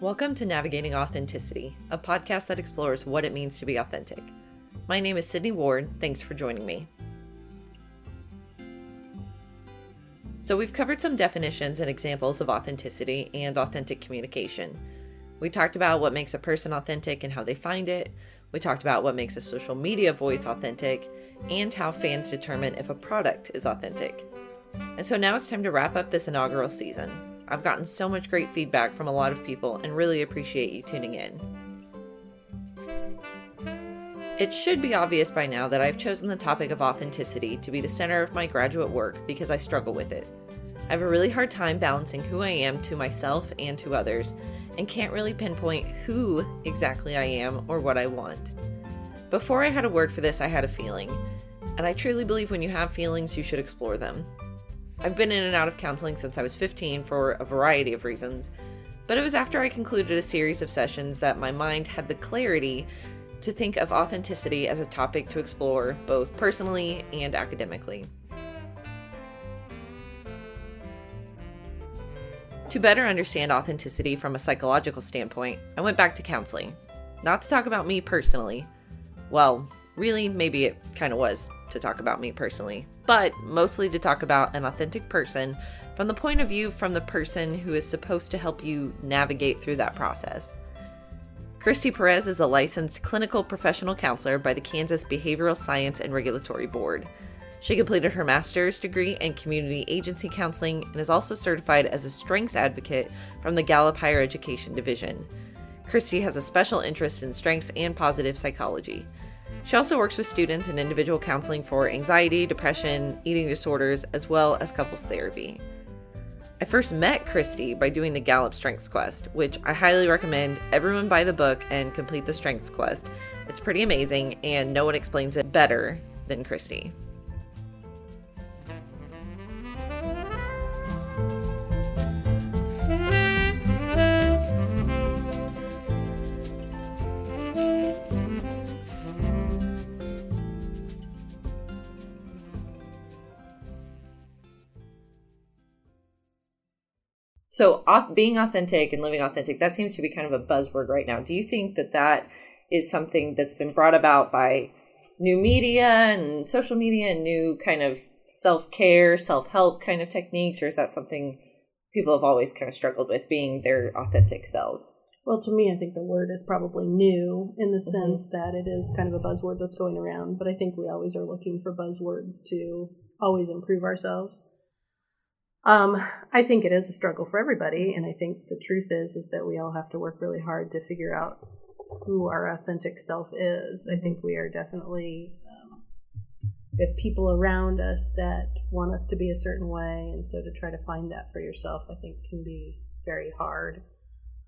Welcome to Navigating Authenticity, a podcast that explores what it means to be authentic. My name is Sydney Ward. Thanks for joining me. So, we've covered some definitions and examples of authenticity and authentic communication. We talked about what makes a person authentic and how they find it. We talked about what makes a social media voice authentic and how fans determine if a product is authentic. And so now it's time to wrap up this inaugural season. I've gotten so much great feedback from a lot of people and really appreciate you tuning in. It should be obvious by now that I've chosen the topic of authenticity to be the center of my graduate work because I struggle with it. I have a really hard time balancing who I am to myself and to others, and can't really pinpoint who exactly I am or what I want. Before I had a word for this, I had a feeling, and I truly believe when you have feelings, you should explore them. I've been in and out of counseling since I was 15 for a variety of reasons, but it was after I concluded a series of sessions that my mind had the clarity to think of authenticity as a topic to explore both personally and academically. To better understand authenticity from a psychological standpoint, I went back to counseling. Not to talk about me personally. Well, really, maybe it kind of was to talk about me personally, but mostly to talk about an authentic person from the point of view from the person who is supposed to help you navigate through that process. Christy Perez is a licensed clinical professional counselor by the Kansas Behavioral Science and Regulatory Board. She completed her master's degree in community agency counseling and is also certified as a strengths advocate from the Gallup Higher Education Division. Christy has a special interest in strengths and positive psychology. She also works with students in individual counseling for anxiety, depression, eating disorders, as well as couples therapy. I first met Christy by doing the Gallup Strengths Quest, which I highly recommend everyone buy the book and complete the Strengths Quest. It's pretty amazing, and no one explains it better than Christy. So, off, being authentic and living authentic, that seems to be kind of a buzzword right now. Do you think that that is something that's been brought about by new media and social media and new kind of self care, self help kind of techniques, or is that something people have always kind of struggled with being their authentic selves? Well, to me, I think the word is probably new in the mm-hmm. sense that it is kind of a buzzword that's going around, but I think we always are looking for buzzwords to always improve ourselves. Um, I think it is a struggle for everybody, and I think the truth is is that we all have to work really hard to figure out who our authentic self is. I think we are definitely um, with people around us that want us to be a certain way, and so to try to find that for yourself, I think can be very hard.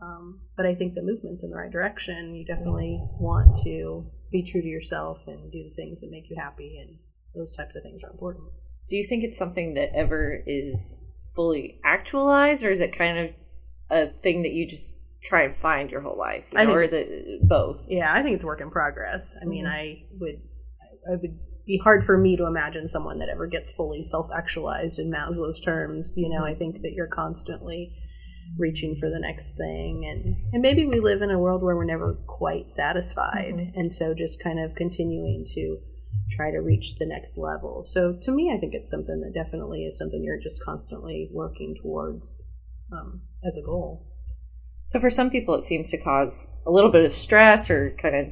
Um, but I think the movement's in the right direction. You definitely want to be true to yourself and do the things that make you happy, and those types of things are important do you think it's something that ever is fully actualized or is it kind of a thing that you just try and find your whole life you know, or is it both yeah i think it's work in progress i mean mm-hmm. i would i would be hard for me to imagine someone that ever gets fully self-actualized in maslow's terms you know i think that you're constantly reaching for the next thing and and maybe we live in a world where we're never quite satisfied mm-hmm. and so just kind of continuing to try to reach the next level. So to me, I think it's something that definitely is something you're just constantly working towards um, as a goal. So for some people, it seems to cause a little bit of stress or kind of,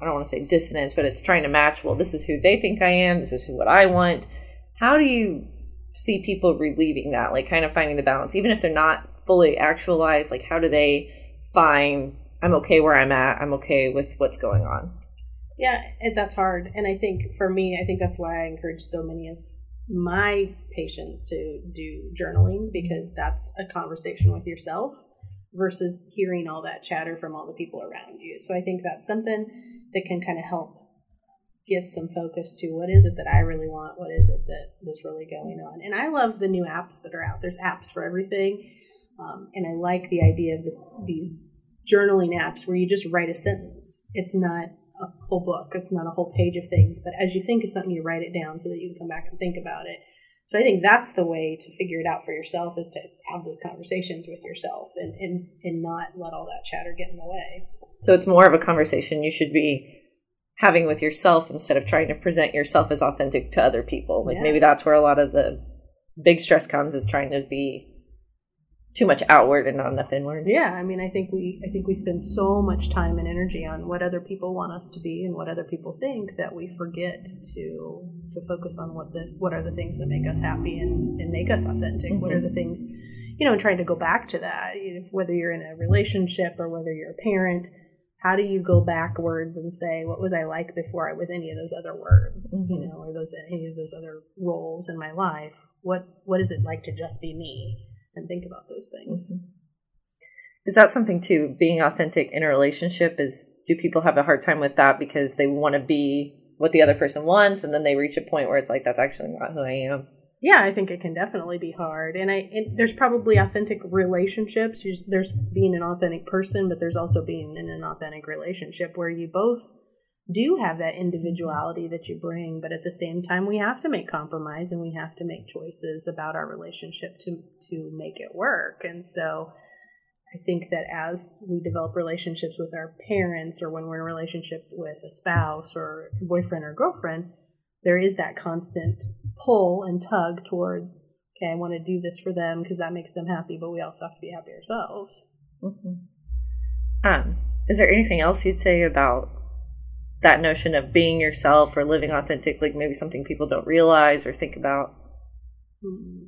I don't want to say dissonance, but it's trying to match, well, this is who they think I am, this is who what I want. How do you see people relieving that, like kind of finding the balance, even if they're not fully actualized, like how do they find I'm okay where I'm at, I'm okay with what's going on? Yeah, that's hard. And I think for me, I think that's why I encourage so many of my patients to do journaling because that's a conversation with yourself versus hearing all that chatter from all the people around you. So I think that's something that can kind of help give some focus to what is it that I really want? What is it that that's really going on? And I love the new apps that are out. There's apps for everything. Um, and I like the idea of this, these journaling apps where you just write a sentence. It's not a whole book. It's not a whole page of things, but as you think of something, you write it down so that you can come back and think about it. So I think that's the way to figure it out for yourself is to have those conversations with yourself and, and, and not let all that chatter get in the way. So it's more of a conversation you should be having with yourself instead of trying to present yourself as authentic to other people. Like Yeah. maybe that's where a lot of the big stress comes is trying to be too much outward and not enough inward. Yeah, I mean, I think we I think we spend so much time and energy on what other people want us to be and what other people think that we forget to to focus on what the what are the things that make us happy and, and make us authentic. What are the things, you know, and trying to go back to that. Whether you're in a relationship or whether you're a parent, how do you go backwards and say what was I like before I was any of those other words, you Mhm. know, or those any of those other roles in my life? What what is it like to just be me? And think about those things. Is that something too? Being authentic in a relationship is do people have a hard time with that because they want to be what the other person wants and then they reach a point where it's like that's actually not who I am. yeah i think it can definitely be hard and i and there's probably authentic relationships there's being an authentic person but there's also being in an authentic relationship where you both do have that individuality that you bring but at the same time we have to make compromise and we have to make choices about our relationship to to make it work and so I think that as we develop relationships with our parents or when we're in a relationship with a spouse or boyfriend or girlfriend, there is that constant pull and tug towards, okay, I want to do this for them because that makes them happy, but we also have to be happy ourselves. Um, is there anything else you'd say about that notion of being yourself or living authentic? Like maybe something people don't realize or think about. Hmm.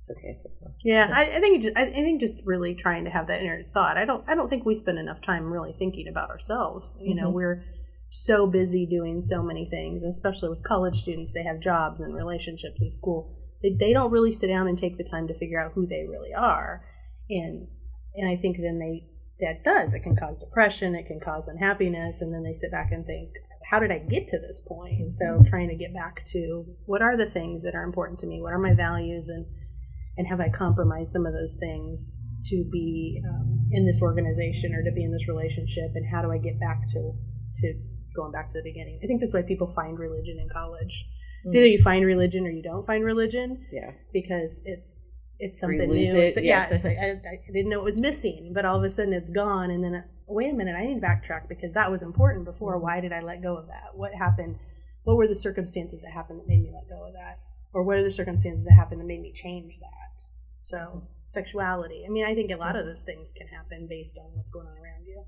It's okay. Yeah, I, I think just, I, I think just really trying to have that inner thought. I don't I don't think we spend enough time really thinking about ourselves. You know, Mhm. we're so busy doing so many things, and especially with college students, they have jobs and relationships in school. They they don't really sit down and take the time to figure out who they really are, and and I think then they that does it can cause depression, it can cause unhappiness, and then they sit back and think, how did I get to this point? And so trying to get back to what are the things that are important to me, what are my values, and and have I compromised some of those things to be um, in this organization or to be in this relationship? And how do I get back to to going back to the beginning? I think that's why people find religion in college. It's either you find religion or you don't find religion Yeah. because it's it's something new. it, It's, yes. Yeah, it's like I, I didn't know it was missing, but all of a sudden it's gone. And then uh, wait a minute, I need to backtrack because that was important before. Mm-hmm. Why did I let go of that? What happened? What were the circumstances that happened that made me let go of that? Or what are the circumstances that happened that made me change that? So mm-hmm. sexuality. I mean, I think a lot mm-hmm. of those things can happen based on what's going on around you.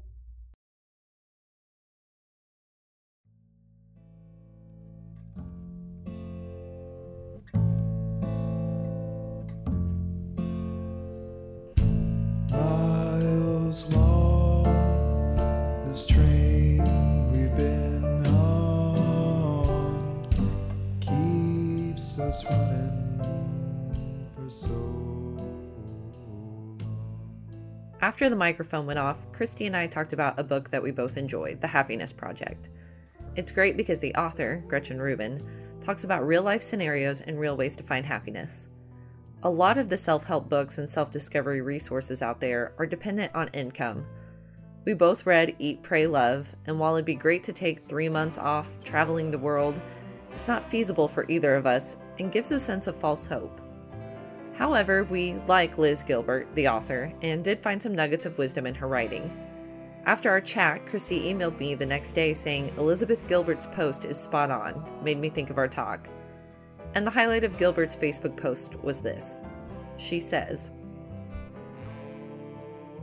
After the microphone went off, Christy and I talked about a book that we both enjoyed, The Happiness Project. It's great because the author, Gretchen Rubin, talks about real life scenarios and real ways to find happiness. A lot of the self help books and self discovery resources out there are dependent on income. We both read Eat, Pray, Love, and while it'd be great to take three months off traveling the world, it's not feasible for either of us and gives a sense of false hope. However, we like Liz Gilbert, the author, and did find some nuggets of wisdom in her writing. After our chat, Christy emailed me the next day saying Elizabeth Gilbert's post is spot on, made me think of our talk. And the highlight of Gilbert's Facebook post was this. She says,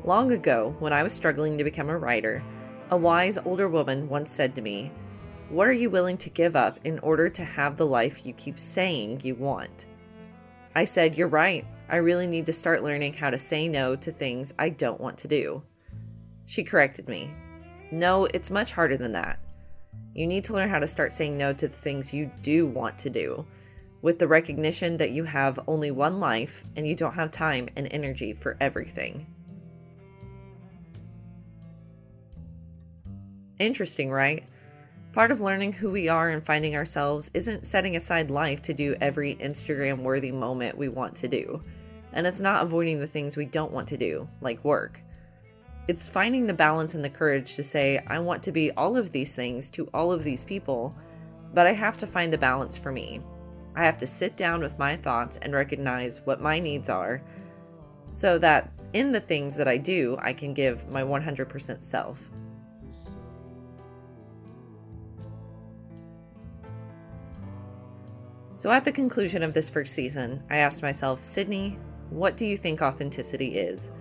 Long ago, when I was struggling to become a writer, a wise older woman once said to me, What are you willing to give up in order to have the life you keep saying you want? I said, You're right. I really need to start learning how to say no to things I don't want to do. She corrected me. No, it's much harder than that. You need to learn how to start saying no to the things you do want to do, with the recognition that you have only one life and you don't have time and energy for everything. Interesting, right? Part of learning who we are and finding ourselves isn't setting aside life to do every Instagram worthy moment we want to do. And it's not avoiding the things we don't want to do, like work. It's finding the balance and the courage to say, I want to be all of these things to all of these people, but I have to find the balance for me. I have to sit down with my thoughts and recognize what my needs are so that in the things that I do, I can give my 100% self. So, at the conclusion of this first season, I asked myself, Sydney, what do you think authenticity is?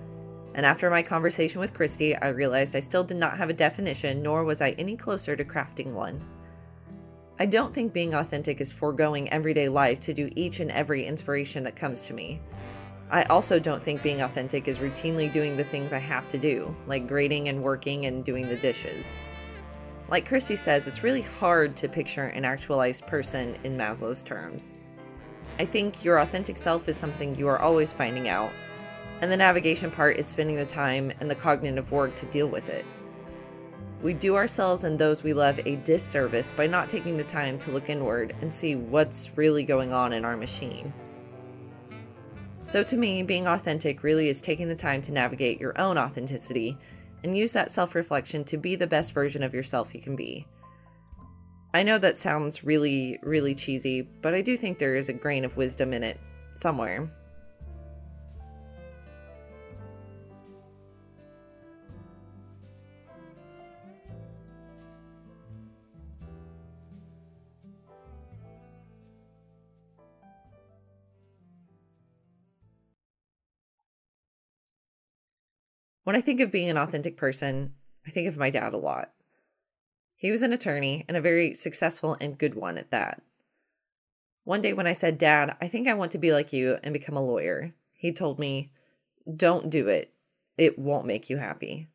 And after my conversation with Christy, I realized I still did not have a definition, nor was I any closer to crafting one. I don't think being authentic is foregoing everyday life to do each and every inspiration that comes to me. I also don't think being authentic is routinely doing the things I have to do, like grading and working and doing the dishes. Like Christy says, it's really hard to picture an actualized person in Maslow's terms. I think your authentic self is something you are always finding out, and the navigation part is spending the time and the cognitive work to deal with it. We do ourselves and those we love a disservice by not taking the time to look inward and see what's really going on in our machine. So, to me, being authentic really is taking the time to navigate your own authenticity and use that self reflection to be the best version of yourself you can be. I know that sounds really, really cheesy, but I do think there is a grain of wisdom in it somewhere. When I think of being an authentic person, I think of my dad a lot. He was an attorney and a very successful and good one at that. One day when I said, Dad, I think I want to be like you and become a lawyer, he told me, Don't do it. It won't make you happy.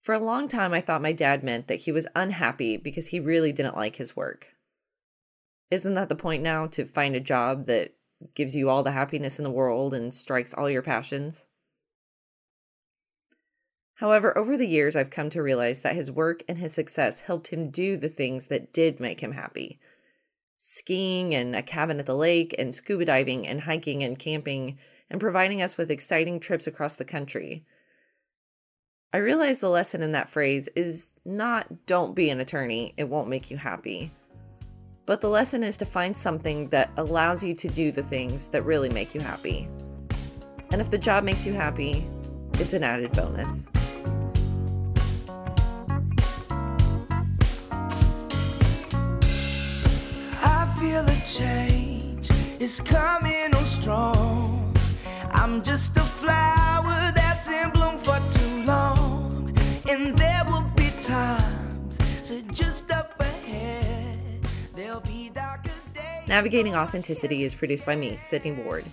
For a long time, I thought my dad meant that he was unhappy because he really didn't like his work. Isn't that the point now to find a job that gives you all the happiness in the world and strikes all your passions? However, over the years, I've come to realize that his work and his success helped him do the things that did make him happy skiing and a cabin at the lake, and scuba diving and hiking and camping, and providing us with exciting trips across the country. I realize the lesson in that phrase is not don't be an attorney, it won't make you happy. But the lesson is to find something that allows you to do the things that really make you happy. And if the job makes you happy, it's an added bonus. Feel a change is coming on strong. I'm just a flower that's in bloom for too long, and there will be times, so just up ahead, there'll be darker days. Navigating Authenticity is produced by me, Sydney Ward.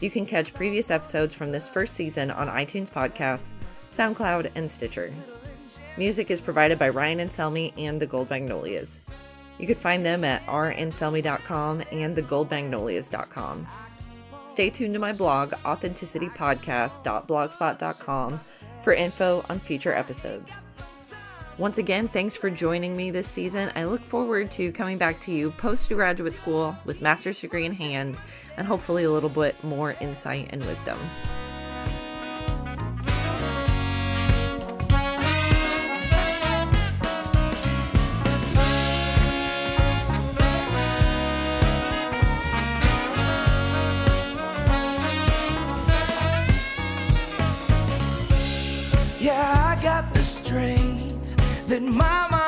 You can catch previous episodes from this first season on iTunes Podcasts, SoundCloud, and Stitcher. Music is provided by Ryan and Anselmi and the Gold Magnolias. You could find them at ranselmi.com and thegoldmagnolias.com. Stay tuned to my blog, authenticitypodcast.blogspot.com, for info on future episodes. Once again, thanks for joining me this season. I look forward to coming back to you post graduate school with master's degree in hand and hopefully a little bit more insight and wisdom. That mama